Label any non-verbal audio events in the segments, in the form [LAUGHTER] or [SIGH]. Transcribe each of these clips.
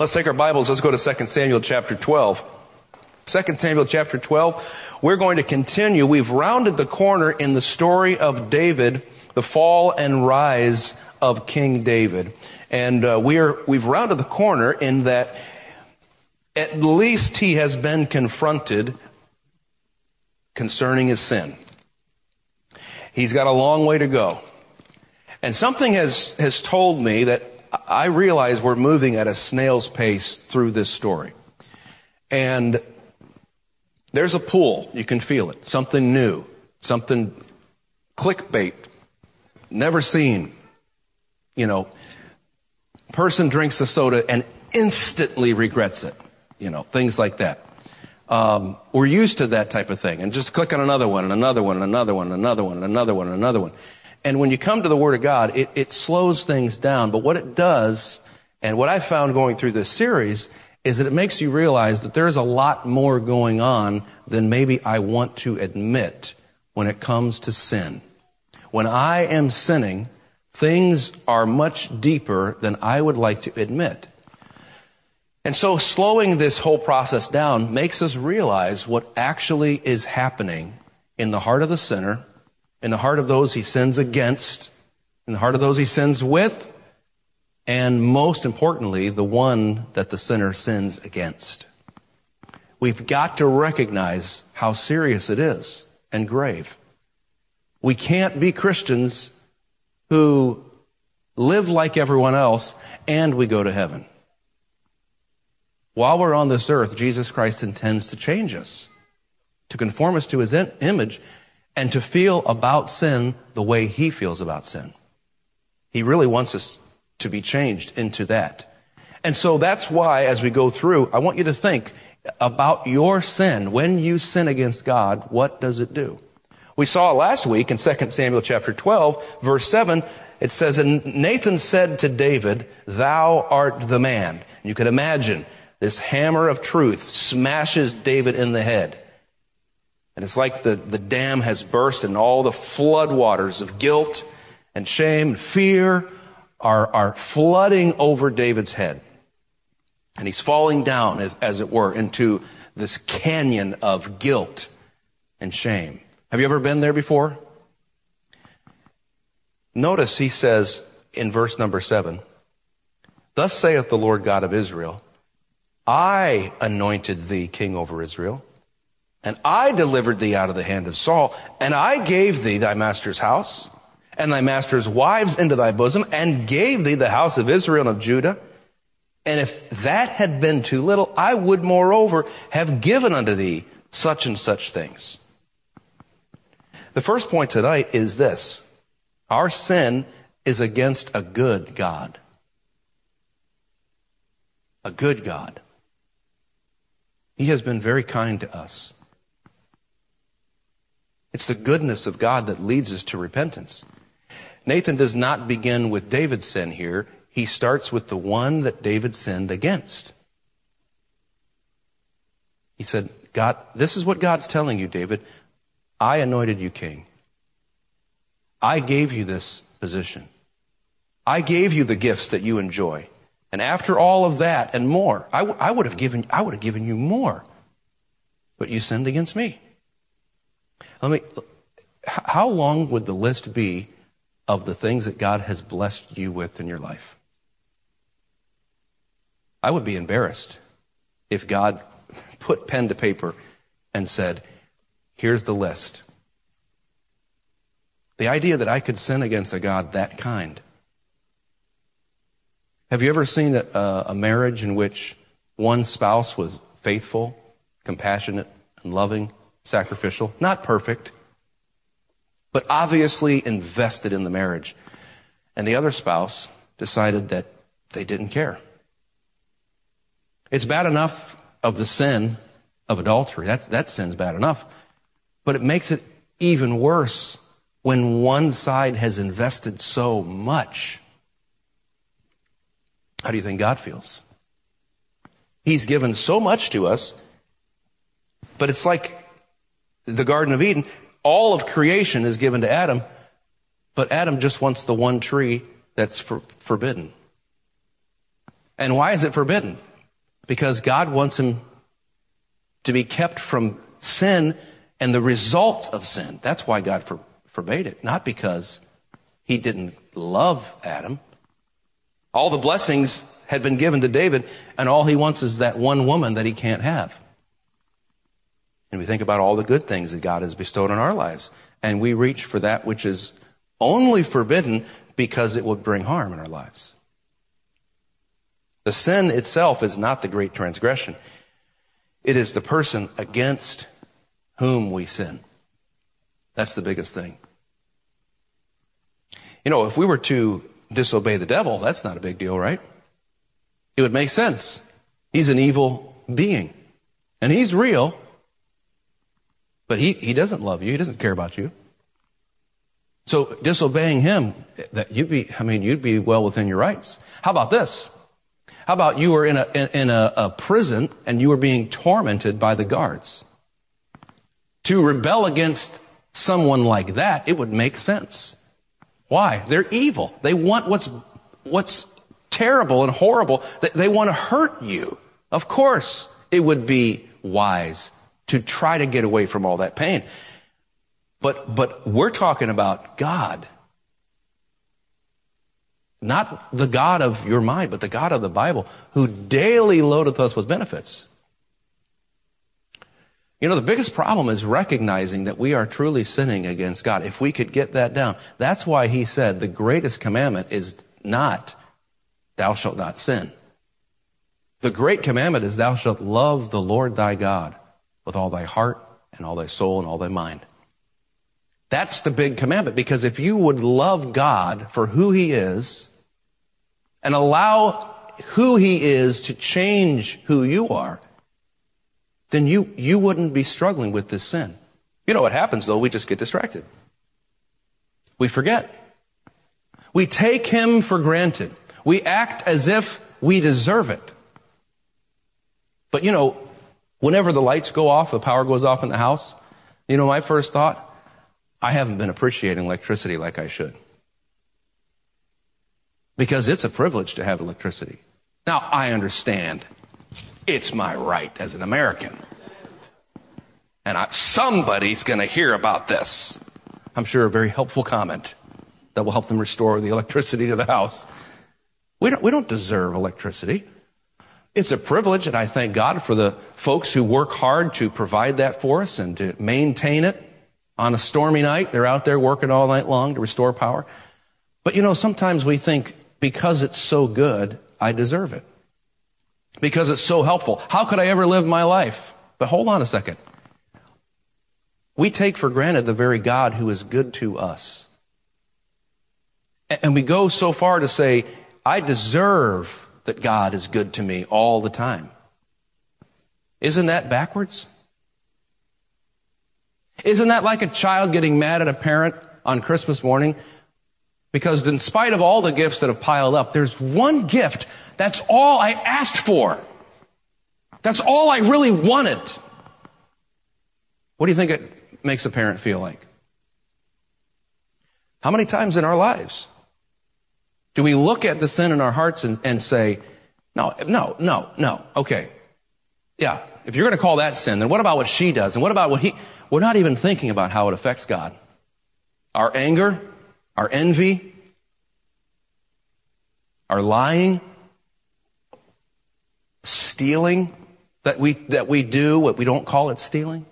Let's take our Bibles. Let's go to 2 Samuel chapter 12. 2 Samuel chapter 12. We're going to continue. We've rounded the corner in the story of David, the fall and rise of King David. And uh, we're, we've rounded the corner in that at least he has been confronted concerning his sin. He's got a long way to go. And something has, has told me that I realize we're moving at a snail's pace through this story. And there's a pull. You can feel it. Something new. Something clickbait. Never seen. You know, person drinks a soda and instantly regrets it. You know, things like that. Um, we're used to that type of thing. And just click on another one and another one and another one and another one and another one and another one. And when you come to the Word of God, it, it slows things down. But what it does, and what I found going through this series, is that it makes you realize that there is a lot more going on than maybe I want to admit when it comes to sin. When I am sinning, things are much deeper than I would like to admit. And so slowing this whole process down makes us realize what actually is happening in the heart of the sinner, in the heart of those he sins against, in the heart of those he sins with, and most importantly, the one that the sinner sins against. We've got to recognize how serious it is and grave. We can't be Christians who live like everyone else and we go to heaven. While we're on this earth, Jesus Christ intends to change us, to conform us to his image, and to feel about sin the way he feels about sin. He really wants us to be changed into that. And so that's why, as we go through, I want you to think about your sin. When you sin against God, what does it do? We saw last week in 2 Samuel chapter 12, verse 7, it says, And Nathan said to David, Thou art the man. You can imagine this hammer of truth smashes David in the head. And it's like the, the dam has burst and all the floodwaters of guilt and shame and fear are, are flooding over David's head. And he's falling down, as, as it were, into this canyon of guilt and shame. Have you ever been there before? Notice he says in verse number seven, Thus saith the Lord God of Israel, I anointed thee king over Israel, and I delivered thee out of the hand of Saul, and I gave thee thy master's house, and thy master's wives into thy bosom, and gave thee the house of Israel and of Judah. And if that had been too little, I would moreover have given unto thee such and such things. The first point tonight is this. Our sin is against a good God. A good God. He has been very kind to us. It's the goodness of God that leads us to repentance. Nathan does not begin with David's sin here. He starts with the one that David sinned against. He said, God, this is what God's telling you, David. I anointed you king. I gave you this position. I gave you the gifts that you enjoy. And after all of that and more, I, w- I would have given, I would have given you more. But you sinned against me. Let me, how long would the list be of the things that God has blessed you with in your life? I would be embarrassed if God [LAUGHS] put pen to paper and said, here's the list. The idea that I could sin against a God that kind have you ever seen a, a marriage in which one spouse was faithful, compassionate, and loving, sacrificial? Not perfect, but obviously invested in the marriage. And the other spouse decided that they didn't care. It's bad enough of the sin of adultery. That's, that sin's bad enough. But it makes it even worse when one side has invested so much how do you think God feels? He's given so much to us, but it's like the Garden of Eden. All of creation is given to Adam, but Adam just wants the one tree that's for, forbidden. And why is it forbidden? because God wants him to be kept from sin and the results of sin. That's why God for, forbade it, not because he didn't love Adam. All the blessings had been given to David, and all he wants is that one woman that he can't have. And we think about all the good things that God has bestowed on our lives, and we reach for that which is only forbidden because it would bring harm in our lives. The sin itself is not the great transgression. It is the person against whom we sin. That's the biggest thing. You know, if we were to disobey the devil, that's not a big deal, right? It would make sense. He's an evil being. And he's real. But he, he doesn't love you. He doesn't care about you. So disobeying him, that you'd be, I mean, you'd be well within your rights. How about this? How about you were in a, in, in a, a prison and you were being tormented by the guards? To rebel against someone like that, it would make sense. Why? They're evil. They want what's, what's terrible and horrible. They, they want to hurt you. Of course, it would be wise to try to get away from all that pain. But, but we're talking about God not the God of your mind, but the God of the Bible, who daily loadeth us with benefits. You know, the biggest problem is recognizing that we are truly sinning against God. If we could get that down, that's why he said the greatest commandment is not, thou shalt not sin. The great commandment is, thou shalt love the Lord thy God with all thy heart and all thy soul and all thy mind. That's the big commandment because if you would love God for who he is, and allow who he is to change who you are, then you, you wouldn't be struggling with this sin. You know what happens though? We just get distracted. We forget. We take him for granted. We act as if we deserve it. But you know, whenever the lights go off, the power goes off in the house, you know, my first thought, I haven't been appreciating electricity like I should because it's a privilege to have electricity. Now, I understand it's my right as an American. And I, somebody's going to hear about this. I'm sure a very helpful comment that will help them restore the electricity to the house. We don't, we don't deserve electricity. It's a privilege, and I thank God for the folks who work hard to provide that for us and to maintain it. On a stormy night, they're out there working all night long to restore power. But you know, sometimes we think because it's so good, I deserve it. Because it's so helpful. How could I ever live my life? But hold on a second. We take for granted the very God who is good to us. And we go so far to say, I deserve that God is good to me all the time. Isn't that backwards? Isn't that like a child getting mad at a parent on Christmas morning because in spite of all the gifts that have piled up, there's one gift. That's all I asked for. That's all I really wanted. What do you think it makes a parent feel like? How many times in our lives do we look at the sin in our hearts and, and say, no, no, no, no, okay. Yeah, if you're going to call that sin, then what about what she does? And what about what he, we're not even thinking about how it affects God. Our anger, our envy, our lying, stealing that we, that we do, what we don't call it stealing.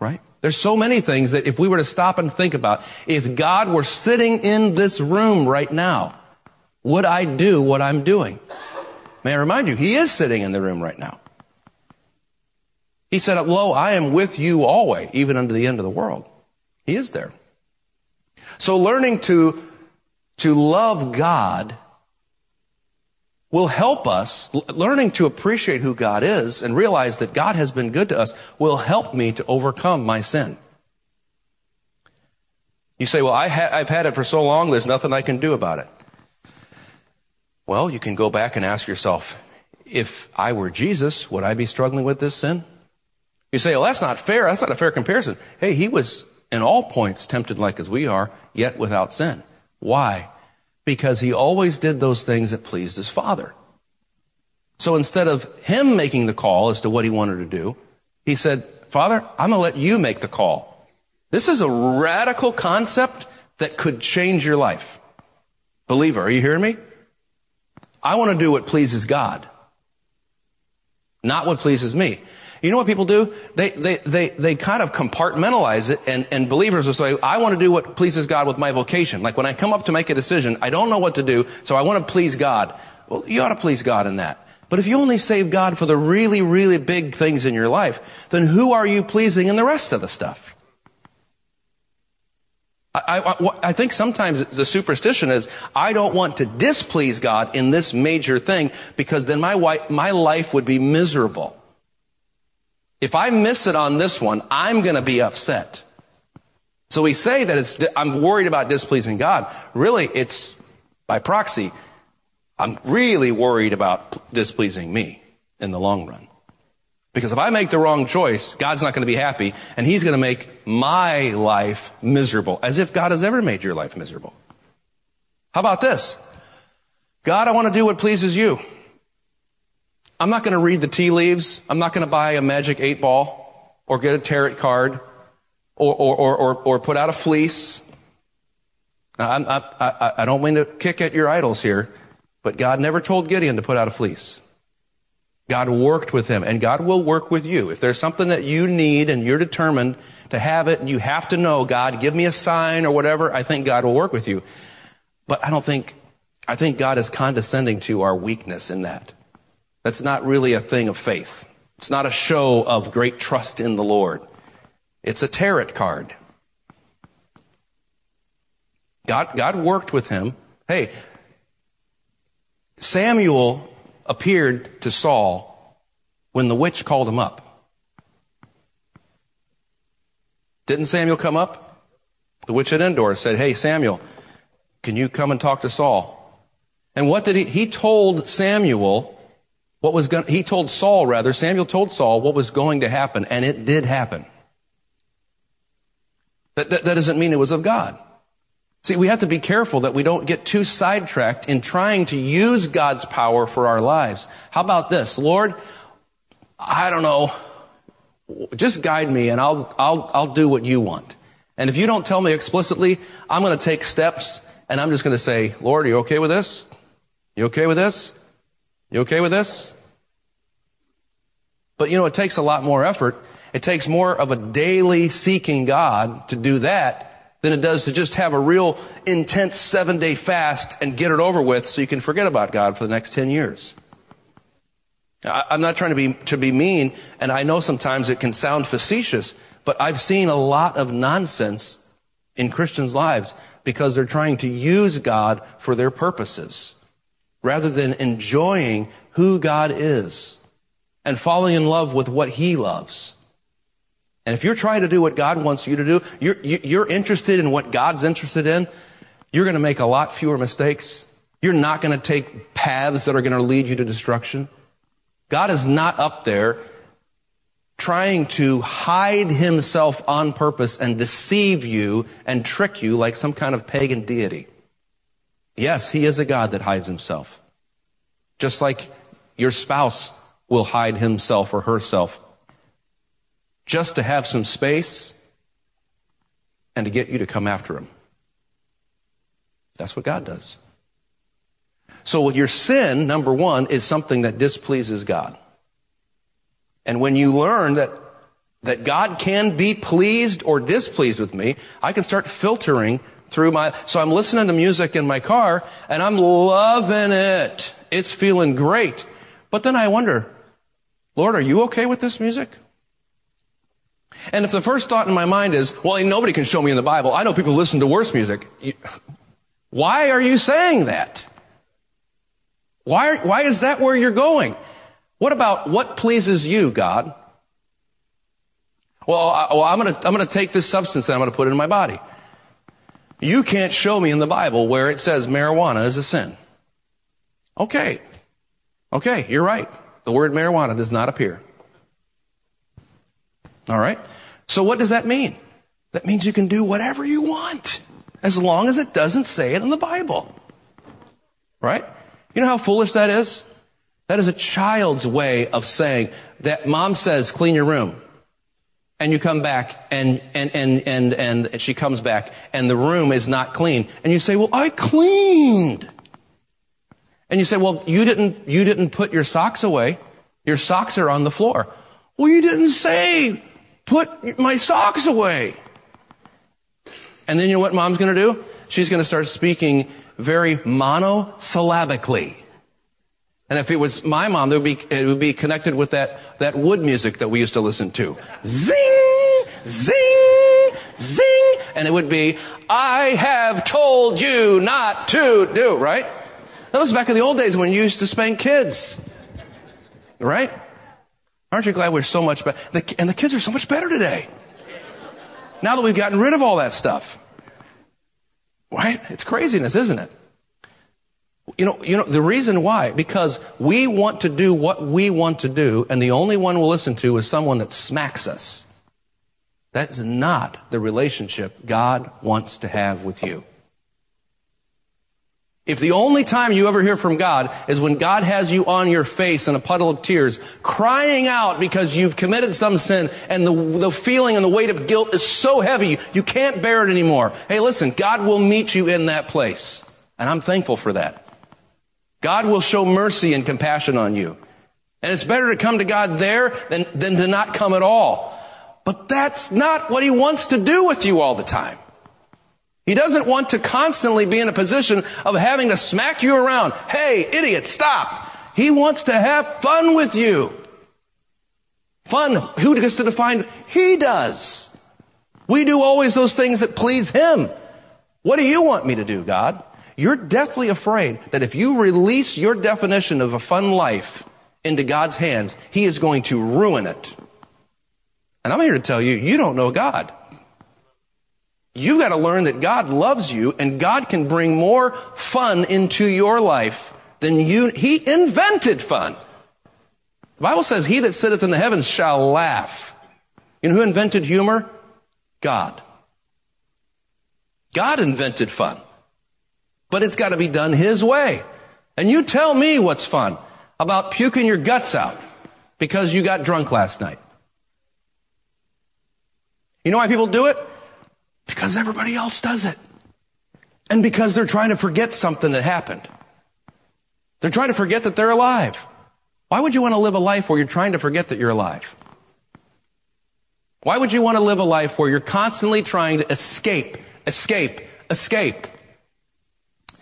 Right? There's so many things that if we were to stop and think about, if God were sitting in this room right now, would I do what I'm doing? May I remind you, He is sitting in the room right now. He said, Lo, I am with you always, even unto the end of the world. He is there. So learning to, to love God will help us, learning to appreciate who God is and realize that God has been good to us will help me to overcome my sin. You say, well, I have had it for so long, there's nothing I can do about it. Well, you can go back and ask yourself, if I were Jesus, would I be struggling with this sin? You say, well, that's not fair. That's not a fair comparison. Hey, he was in all points tempted like as we are, yet without sin. Why? Because he always did those things that pleased his father. So instead of him making the call as to what he wanted to do, he said, Father, I'm going to let you make the call. This is a radical concept that could change your life. Believer, are you hearing me? I want to do what pleases God, not what pleases me. You know what people do? They, they, they, they kind of compartmentalize it and, and believers will say, I want to do what pleases God with my vocation. Like when I come up to make a decision, I don't know what to do, so I want to please God. Well, you ought to please God in that. But if you only save God for the really, really big things in your life, then who are you pleasing in the rest of the stuff? I, I, I, think sometimes the superstition is, I don't want to displease God in this major thing because then my, wife, my life would be miserable. If I miss it on this one, I'm going to be upset. So we say that it's, I'm worried about displeasing God. Really, it's by proxy. I'm really worried about displeasing me in the long run. Because if I make the wrong choice, God's not going to be happy, and He's going to make my life miserable, as if God has ever made your life miserable. How about this? God, I want to do what pleases you. I'm not going to read the tea leaves. I'm not going to buy a magic eight ball or get a tarot card or, or, or, or, or put out a fleece. I, I, I don't mean to kick at your idols here, but God never told Gideon to put out a fleece. God worked with him and God will work with you. If there's something that you need and you're determined to have it and you have to know, God, give me a sign or whatever, I think God will work with you. But I don't think, I think God is condescending to our weakness in that. That's not really a thing of faith. It's not a show of great trust in the Lord. It's a tarot card. God, God worked with him. Hey, Samuel appeared to Saul when the witch called him up. Didn't Samuel come up? The witch at Endor said, Hey, Samuel, can you come and talk to Saul? And what did he, he told Samuel what was going, he told Saul rather, Samuel told Saul what was going to happen, and it did happen. That, that, that doesn't mean it was of God. See, we have to be careful that we don't get too sidetracked in trying to use God's power for our lives. How about this? Lord, I don't know. Just guide me and I'll, I'll, I'll do what you want. And if you don't tell me explicitly, I'm going to take steps and I'm just going to say, Lord, are you okay with this? You okay with this? You okay with this? But you know, it takes a lot more effort. It takes more of a daily seeking God to do that than it does to just have a real intense seven day fast and get it over with so you can forget about God for the next 10 years. I'm not trying to be, to be mean, and I know sometimes it can sound facetious, but I've seen a lot of nonsense in Christians' lives because they're trying to use God for their purposes rather than enjoying who God is and falling in love with what He loves. And if you're trying to do what God wants you to do, you're, you're interested in what God's interested in, you're going to make a lot fewer mistakes. You're not going to take paths that are going to lead you to destruction. God is not up there trying to hide himself on purpose and deceive you and trick you like some kind of pagan deity. Yes, he is a God that hides himself. Just like your spouse will hide himself or herself just to have some space and to get you to come after him. That's what God does. So your sin, number one, is something that displeases God. And when you learn that, that God can be pleased or displeased with me, I can start filtering through my, so I'm listening to music in my car and I'm loving it. It's feeling great. But then I wonder, Lord, are you okay with this music? And if the first thought in my mind is, well, nobody can show me in the Bible. I know people listen to worse music. Why are you saying that? Why, why is that where you're going? What about what pleases you, God? Well, I, I'm going to I'm going to take this substance and I'm going to put it in my body. You can't show me in the Bible where it says marijuana is a sin. Okay. Okay, you're right. The word marijuana does not appear. All right? So what does that mean? That means you can do whatever you want as long as it doesn't say it in the Bible. Right? You know how foolish that is? That is a child's way of saying that mom says, clean your room. And you come back and, and, and, and, and she comes back and the room is not clean. And you say, well, I cleaned. And you say, well, you didn't, you didn't put your socks away. Your socks are on the floor. Well, you didn't say, put my socks away. And then you know what mom's going to do? She's going to start speaking very monosyllabically. And if it was my mom, it would be, it would be connected with that, that wood music that we used to listen to. Zing, zing, zing. And it would be, I have told you not to do, right? That was back in the old days when you used to spank kids. Right? Aren't you glad we're so much better? And the kids are so much better today. Now that we've gotten rid of all that stuff. Right? It's craziness, isn't it? You know, you know, the reason why, because we want to do what we want to do, and the only one we'll listen to is someone that smacks us. That's not the relationship God wants to have with you. If the only time you ever hear from God is when God has you on your face in a puddle of tears, crying out because you've committed some sin and the, the feeling and the weight of guilt is so heavy, you can't bear it anymore. Hey, listen, God will meet you in that place. And I'm thankful for that. God will show mercy and compassion on you. And it's better to come to God there than, than to not come at all. But that's not what He wants to do with you all the time. He doesn't want to constantly be in a position of having to smack you around. Hey, idiot, stop. He wants to have fun with you. Fun. Who gets to define? He does. We do always those things that please Him. What do you want me to do, God? You're deathly afraid that if you release your definition of a fun life into God's hands, He is going to ruin it. And I'm here to tell you, you don't know God. You've got to learn that God loves you and God can bring more fun into your life than you, He invented fun. The Bible says, He that sitteth in the heavens shall laugh. You know who invented humor? God. God invented fun but it's got to be done His way. And you tell me what's fun about puking your guts out because you got drunk last night. You know why people do it? Because everybody else does it. And because they're trying to forget something that happened. They're trying to forget that they're alive. Why would you want to live a life where you're trying to forget that you're alive? Why would you want to live a life where you're constantly trying to escape, escape, escape?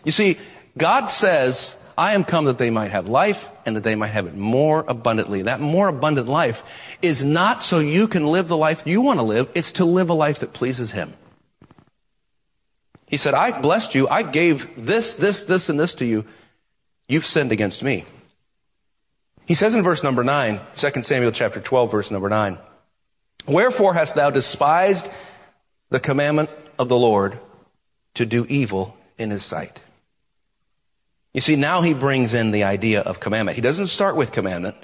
You see, God says, I am come that they might have life and that they might have it more abundantly. That more abundant life is not so you can live the life you want to live, it's to live a life that pleases Him. He said, I blessed you. I gave this, this, this, and this to you. You've sinned against me. He says in verse number 9, 2 Samuel chapter 12, verse number 9, Wherefore hast thou despised the commandment of the Lord to do evil in his sight? You see, now he brings in the idea of commandment. He doesn't start with commandment.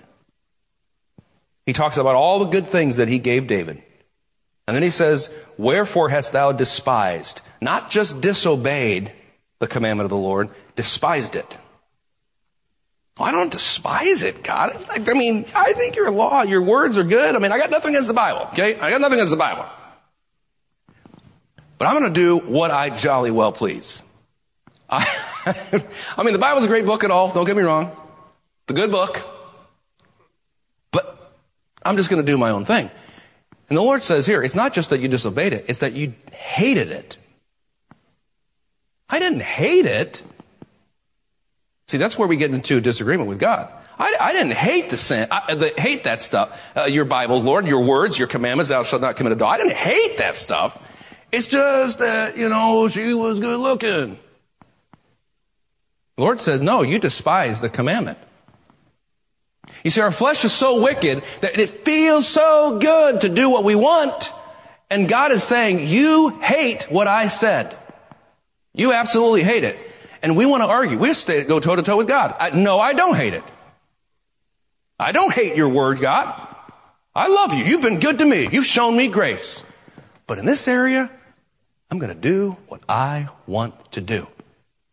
He talks about all the good things that he gave David. And then he says, Wherefore hast thou despised? Not just disobeyed the commandment of the Lord, despised it. Well, I don't despise it, God. Like, I mean, I think your law, your words are good. I mean, I got nothing against the Bible, okay? I got nothing against the Bible. But I'm going to do what I jolly well please. [LAUGHS] I, I mean, the Bible's a great book at all. Don't get me wrong. The good book. But I'm just going to do my own thing. And the Lord says here, it's not just that you disobeyed it, it's that you hated it. I didn't hate it. See, that's where we get into a disagreement with God. I, I didn't hate the sin, I, the, hate that stuff. Uh, your Bible, Lord, your words, your commandments, thou shalt not commit adultery. I didn't hate that stuff. It's just that, you know, she was good looking. The Lord said, no, you despise the commandment. You see, our flesh is so wicked that it feels so good to do what we want. And God is saying, you hate what I said. You absolutely hate it. And we want to argue. We stay, go toe to toe with God. I, no, I don't hate it. I don't hate your word, God. I love you. You've been good to me. You've shown me grace. But in this area, I'm going to do what I want to do.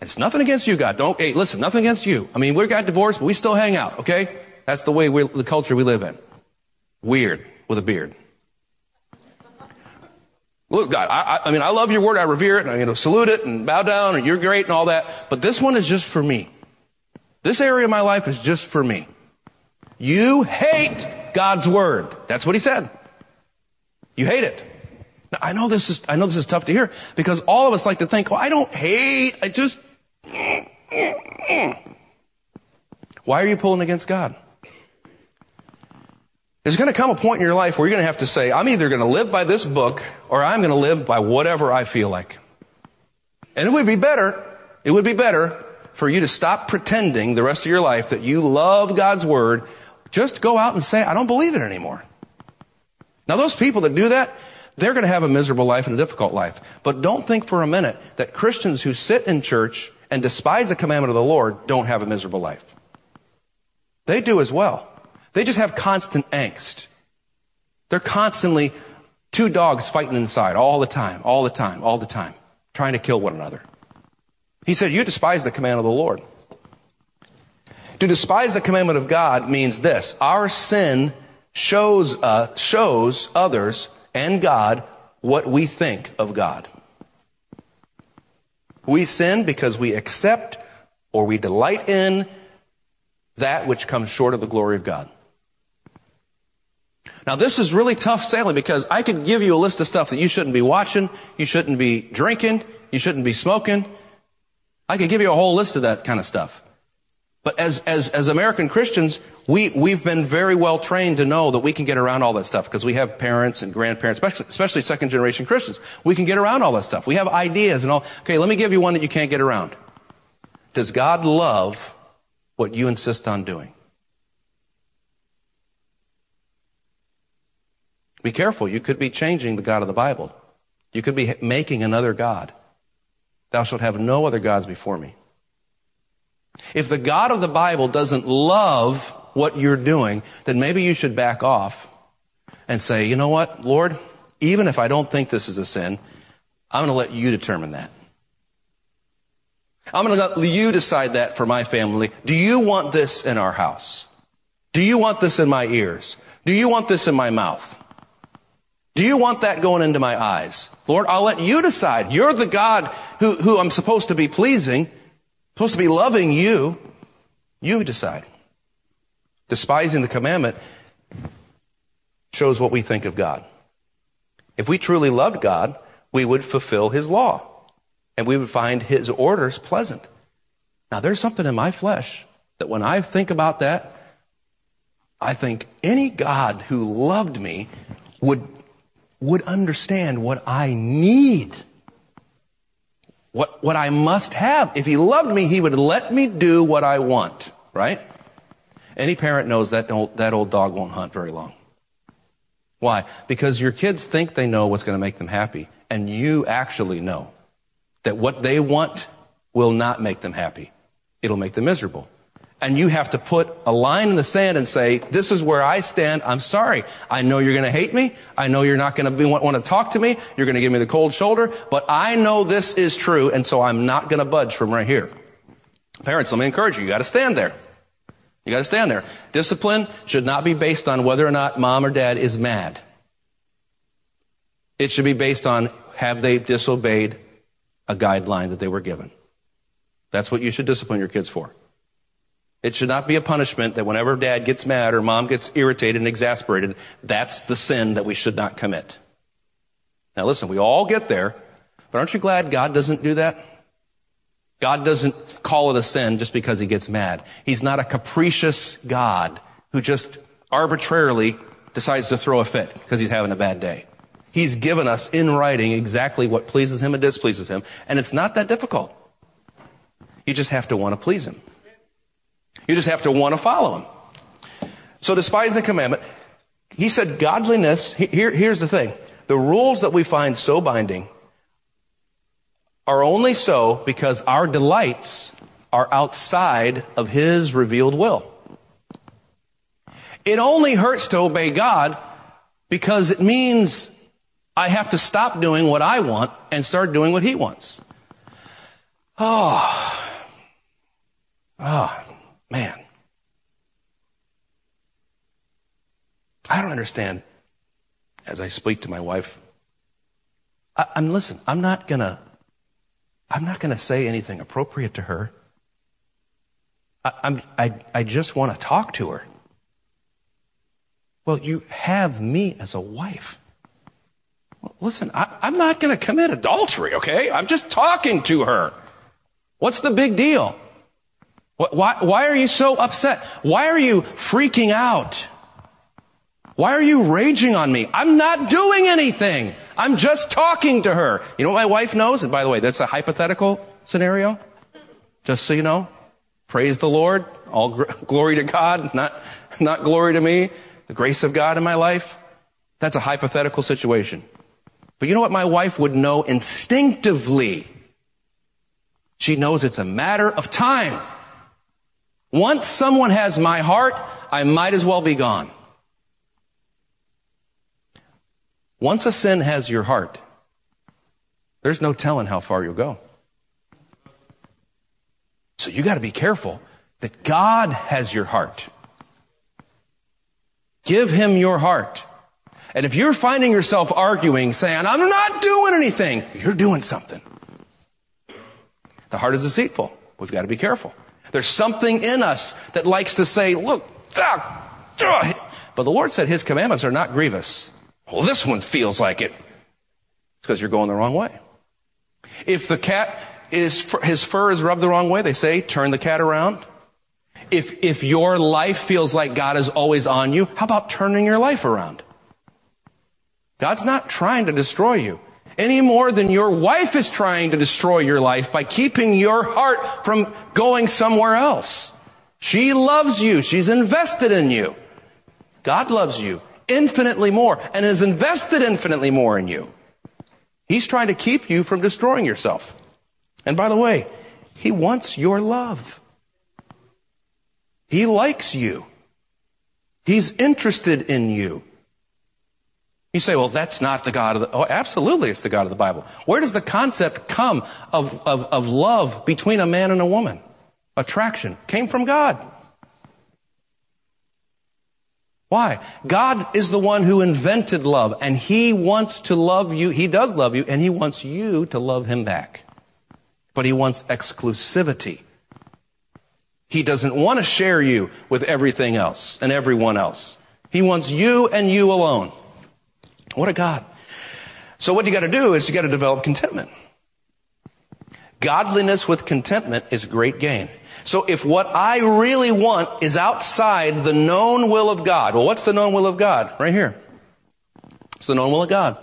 It's nothing against you, God. Don't, hey, listen, nothing against you. I mean, we got divorced, but we still hang out, okay? That's the way we the culture we live in. Weird with a beard. Look, God, I, I, mean, I love your word. I revere it and I, you know, salute it and bow down and you're great and all that. But this one is just for me. This area of my life is just for me. You hate God's word. That's what he said. You hate it. Now, I know this is, I know this is tough to hear because all of us like to think, well, I don't hate, I just, why are you pulling against God? There's going to come a point in your life where you're going to have to say, I'm either going to live by this book or I'm going to live by whatever I feel like. And it would be better, it would be better for you to stop pretending the rest of your life that you love God's word. Just go out and say, I don't believe it anymore. Now those people that do that, they're going to have a miserable life and a difficult life. But don't think for a minute that Christians who sit in church and despise the commandment of the Lord don't have a miserable life. They do as well. They just have constant angst. They're constantly two dogs fighting inside all the time, all the time, all the time, trying to kill one another. He said, You despise the command of the Lord. To despise the commandment of God means this our sin shows, uh, shows others and God what we think of God. We sin because we accept or we delight in that which comes short of the glory of God. Now this is really tough sailing because I could give you a list of stuff that you shouldn't be watching, you shouldn't be drinking, you shouldn't be smoking. I could give you a whole list of that kind of stuff. But as, as, as American Christians, we, we've been very well trained to know that we can get around all that stuff because we have parents and grandparents, especially, especially second generation Christians. We can get around all that stuff. We have ideas and all. Okay, let me give you one that you can't get around. Does God love what you insist on doing? Be careful. You could be changing the God of the Bible. You could be making another God. Thou shalt have no other gods before me. If the God of the Bible doesn't love what you're doing, then maybe you should back off and say, you know what, Lord, even if I don't think this is a sin, I'm going to let you determine that. I'm going to let you decide that for my family. Do you want this in our house? Do you want this in my ears? Do you want this in my mouth? Do you want that going into my eyes? Lord, I'll let you decide. You're the God who, who I'm supposed to be pleasing, supposed to be loving you. You decide. Despising the commandment shows what we think of God. If we truly loved God, we would fulfill his law and we would find his orders pleasant. Now there's something in my flesh that when I think about that, I think any God who loved me would would understand what I need. What, what I must have. If he loved me, he would let me do what I want, right? Any parent knows that old, that old dog won't hunt very long. Why? Because your kids think they know what's going to make them happy, and you actually know that what they want will not make them happy. It'll make them miserable and you have to put a line in the sand and say, this is where I stand. I'm sorry. I know you're going to hate me. I know you're not going to want, to talk to me. You're going to give me the cold shoulder, but I know this is true. And so I'm not going to budge from right here. Parents, let me encourage you. You got to stand there. You got to stand there. Discipline should not be based on whether or not mom or dad is mad. It should be based on have they disobeyed a guideline that they were given. That's what you should discipline your kids for. It should not be a punishment that whenever dad gets mad or mom gets irritated and exasperated, that's the sin that we should not commit. Now listen, we all get there, but aren't you glad God doesn't do that? God doesn't call it a sin just because he gets mad. He's not a capricious God who just arbitrarily decides to throw a fit because he's having a bad day. He's given us in writing exactly what pleases him and displeases him, and it's not that difficult. You just have to want to please him. You just have to want to follow him. So despise the commandment. He said godliness, here, here's the thing. The rules that we find so binding are only so because our delights are outside of his revealed will. It only hurts to obey God because it means I have to stop doing what I want and start doing what he wants. Oh, oh, man. I don't understand as I speak to my wife. I, am listen, I'm not gonna, I'm not gonna say anything appropriate to her. I, I'm, I, I just want to talk to her. Well, you have me as a wife. Well, listen, I, I'm not to commit adultery, okay? I'm just talking to her. What's the big deal? Why, why are you so upset? Why are you freaking out? Why are you raging on me? I'm not doing anything. I'm just talking to her. You know what my wife knows? And by the way, that's a hypothetical scenario. Just so you know. Praise the Lord. All gr- [LAUGHS] glory to God, not, not glory to me the grace of God in my life, that's a hypothetical situation. But you know what my wife would know instinctively? She knows it's a matter of time. Once someone has my heart, I might as well be gone. Once a sin has your heart, there's no telling how far you'll go. So you got to be careful that God has your heart. Give him your heart. And if you're finding yourself arguing, saying, I'm not doing anything, you're doing something. The heart is deceitful. We've got to be careful. There's something in us that likes to say, look, but the Lord said his commandments are not grievous. Well, this one feels like it. It's because you're going the wrong way. If the cat is, his fur is rubbed the wrong way, they say, turn the cat around. If, if your life feels like God is always on you, how about turning your life around? God's not trying to destroy you any more than your wife is trying to destroy your life by keeping your heart from going somewhere else. She loves you. She's invested in you. God loves you infinitely more and has invested infinitely more in you. He's trying to keep you from destroying yourself. And by the way, He wants your love. He likes you. He's interested in you. You say, well, that's not the God of the, oh, absolutely it's the God of the Bible. Where does the concept come of, of, of love between a man and a woman? Attraction came from God. Why? God is the one who invented love and He wants to love you. He does love you and He wants you to love Him back. But He wants exclusivity. He doesn't want to share you with everything else and everyone else. He wants you and you alone. What a God. So what you got to do is you got to develop contentment. Godliness with contentment is great gain. So if what I really want is outside the known will of God, well, what's the known will of God? Right here. It's the known will of God.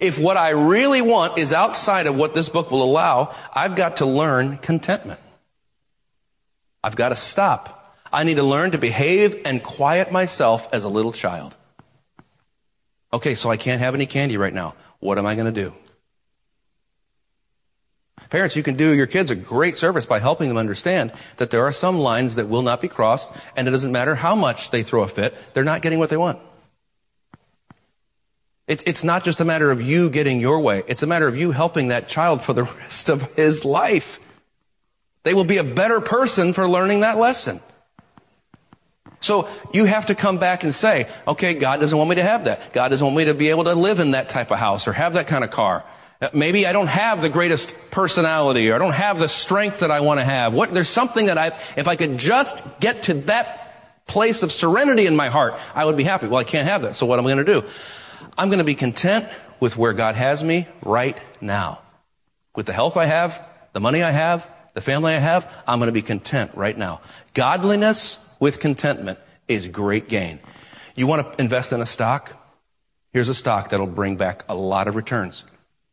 If what I really want is outside of what this book will allow, I've got to learn contentment. I've got to stop. I need to learn to behave and quiet myself as a little child. Okay, so I can't have any candy right now. What am I going to do? Parents, you can do your kids a great service by helping them understand that there are some lines that will not be crossed, and it doesn't matter how much they throw a fit, they're not getting what they want. it's it's not just a matter of you getting your way. It's a matter of you helping that child for the [LAUGHS] rest of his life. They will be a better person for learning that lesson. So you have to come back and say, okay, God doesn't want me to have that. God doesn't want me to be able to live in that type of house or have that kind of car. Uh, maybe I don't have the greatest personality or I don't have the strength that I want to have. What, there's something that I, if I could just get to that place of serenity in my heart, I would be happy. Well, I can't have that. So what am I going to do? I'm going to be content with where God has me right now. With the health I have, the money I have, the family I have, I'm going to be content right now. Godliness with contentment is great gain. You want to invest in a stock? Here's a stock that'll bring back a lot of returns.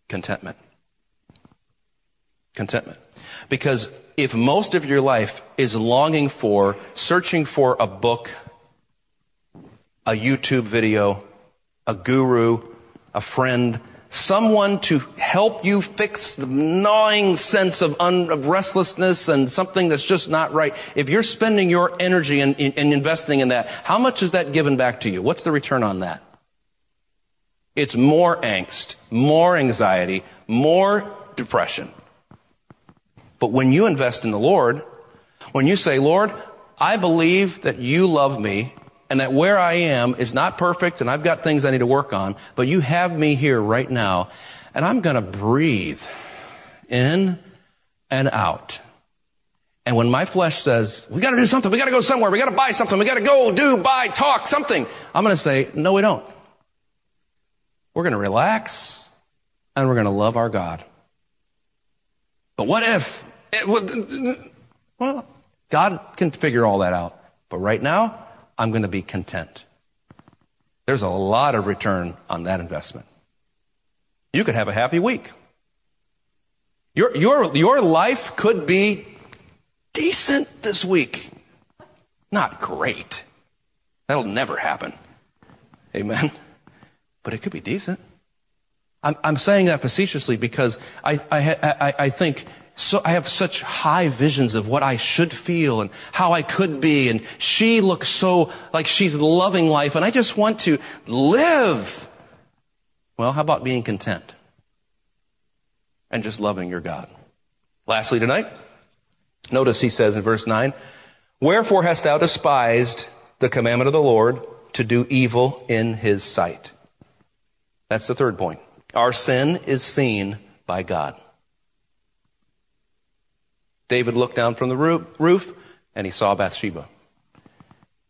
Contentment. Contentment. Because if most of your life is longing for, searching for a book, a YouTube video, a guru, a friend, someone to help you fix the gnawing sense of, un, of restlessness and something that's just not right. If you're spending your energy and in, in, investing in that, how much is that given back to you? What's the return on that? It's more angst, more anxiety, more depression. But when you invest in the Lord, when you say, Lord, I believe that you love me and that where I am is not perfect and I've got things I need to work on, but you have me here right now and I'm going to breathe in and out. And when my flesh says, we got to do something, we got to go somewhere, we got to buy something, we got to go, do, buy, talk, something, I'm going to say, no, we don't. We're going to relax and we're going to love our God. But what if? Eh, it, well, God can figure all that out. But right now, I'm going to be content. There's a lot of return on that investment. You could have a happy week. Your, your, your life could be decent this week. Not great. That'll never happen. Amen. But it could be decent. I'm, I'm saying that facetiously because I, I, I, I think so I have such high visions of what I should feel and how I could be. And she looks so like she's loving life and I just want to live. Well, how about being content and just loving your God? Lastly tonight, notice he says in verse 9, Wherefore hast thou despised the commandment of the Lord to do evil in his sight? That's the third point. Our sin is seen by God. David looked down from the roof and he saw Bathsheba.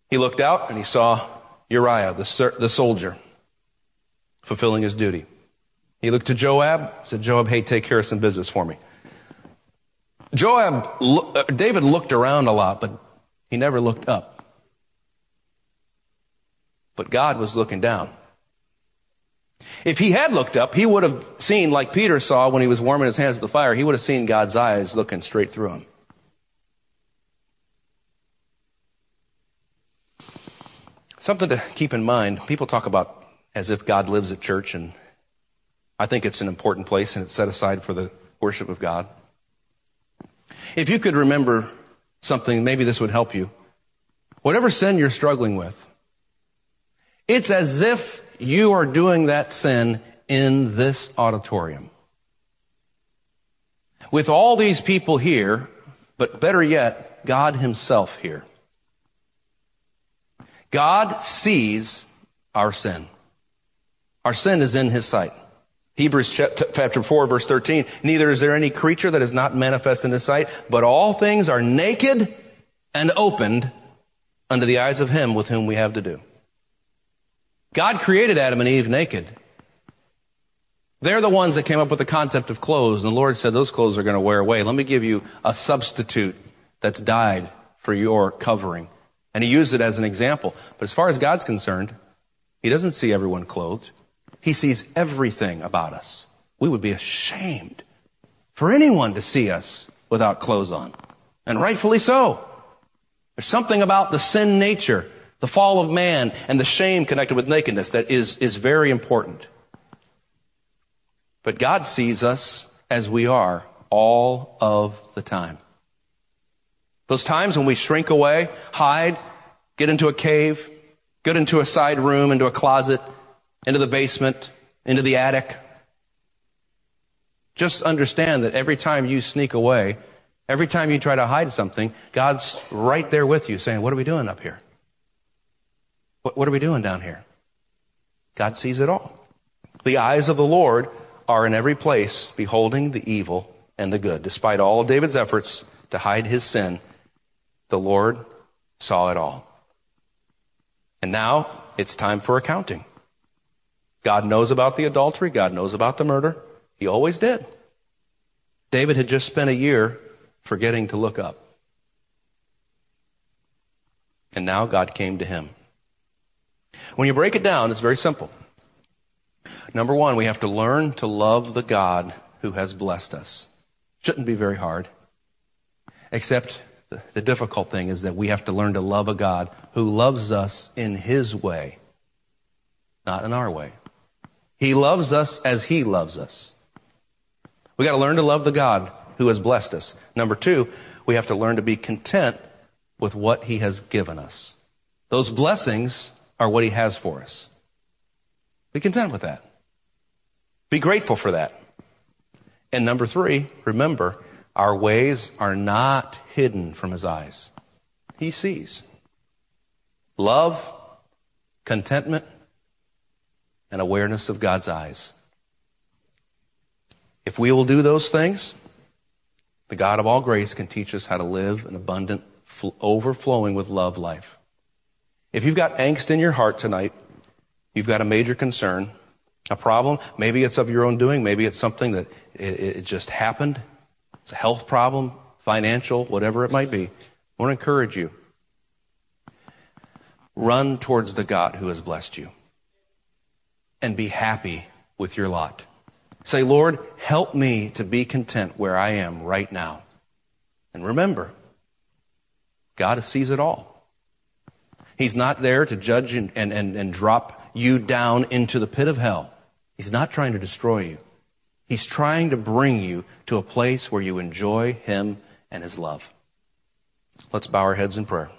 He looked out and he saw Uriah, the, the soldier, fulfilling his duty. He looked to Joab, said, Joab, hey, take care of some business for me. Joab, uh, David looked around a lot, but he never looked up. But God was looking down. If he had looked up, he would have seen, like Peter saw when he was warming his hands at the fire, he would have seen God's eyes looking straight through him. Something to keep in mind people talk about as if God lives at church, and I think it's an important place and it's set aside for the worship of God. If you could remember something, maybe this would help you. Whatever sin you're struggling with, it's as if you are doing that sin in this auditorium. With all these people here, but better yet, God Himself here. God sees our sin. Our sin is in His sight. Hebrews chapter 4 verse 13, neither is there any creature that is not manifest in His sight, but all things are naked and opened unto the eyes of Him with whom we have to do. God created Adam and Eve naked. They're the ones that came up with the concept of clothes, and the Lord said those clothes are going to wear away. Let me give you a substitute that's died for your covering. And he used it as an example. But as far as God's concerned, he doesn't see everyone clothed. He sees everything about us. We would be ashamed for anyone to see us without clothes on. And rightfully so. There's something about the sin nature the fall of man and the shame connected with nakedness that is, is very important. But God sees us as we are all of the time. Those times when we shrink away, hide, get into a cave, get into a side room, into a closet, into the basement, into the attic. Just understand that every time you sneak away, every time you try to hide something, God's right there with you saying, What are we doing up here? What, what are we doing down here? God sees it all. The eyes of the Lord are in every place, beholding the evil and the good. Despite all of David's efforts to hide his sin, the Lord saw it all. And now it's time for accounting. God knows about the adultery. God knows about the murder. He always did. David had just spent a year forgetting to look up. And now God came to him. When you break it down, it's very simple. Number one, we have to learn to love the God who has blessed us. Shouldn't be very hard. Except the, difficult thing is that we have to learn to love a God who loves us in His way, not in our way. He loves us as He loves us. We got to learn to love the God who has blessed us. Number two, we have to learn to be content with what He has given us. Those blessings are what He has for us. Be content with that. Be grateful for that. And number three, remember, Our ways are not hidden from his eyes. He sees. Love, contentment, and awareness of God's eyes. If we will do those things, the God of all grace can teach us how to live an abundant, overflowing with love life. If you've got angst in your heart tonight, you've got a major concern, a problem, maybe it's of your own doing, maybe it's something that it, it just happened, it's a health problem, financial, whatever it might be. I want to encourage you. Run towards the God who has blessed you and be happy with your lot. Say, Lord, help me to be content where I am right now. And remember, God sees it all. He's not there to judge and, and, and, and drop you down into the pit of hell. He's not trying to destroy you. He's trying to bring you to a place where you enjoy Him and His love. Let's bow our heads in prayer.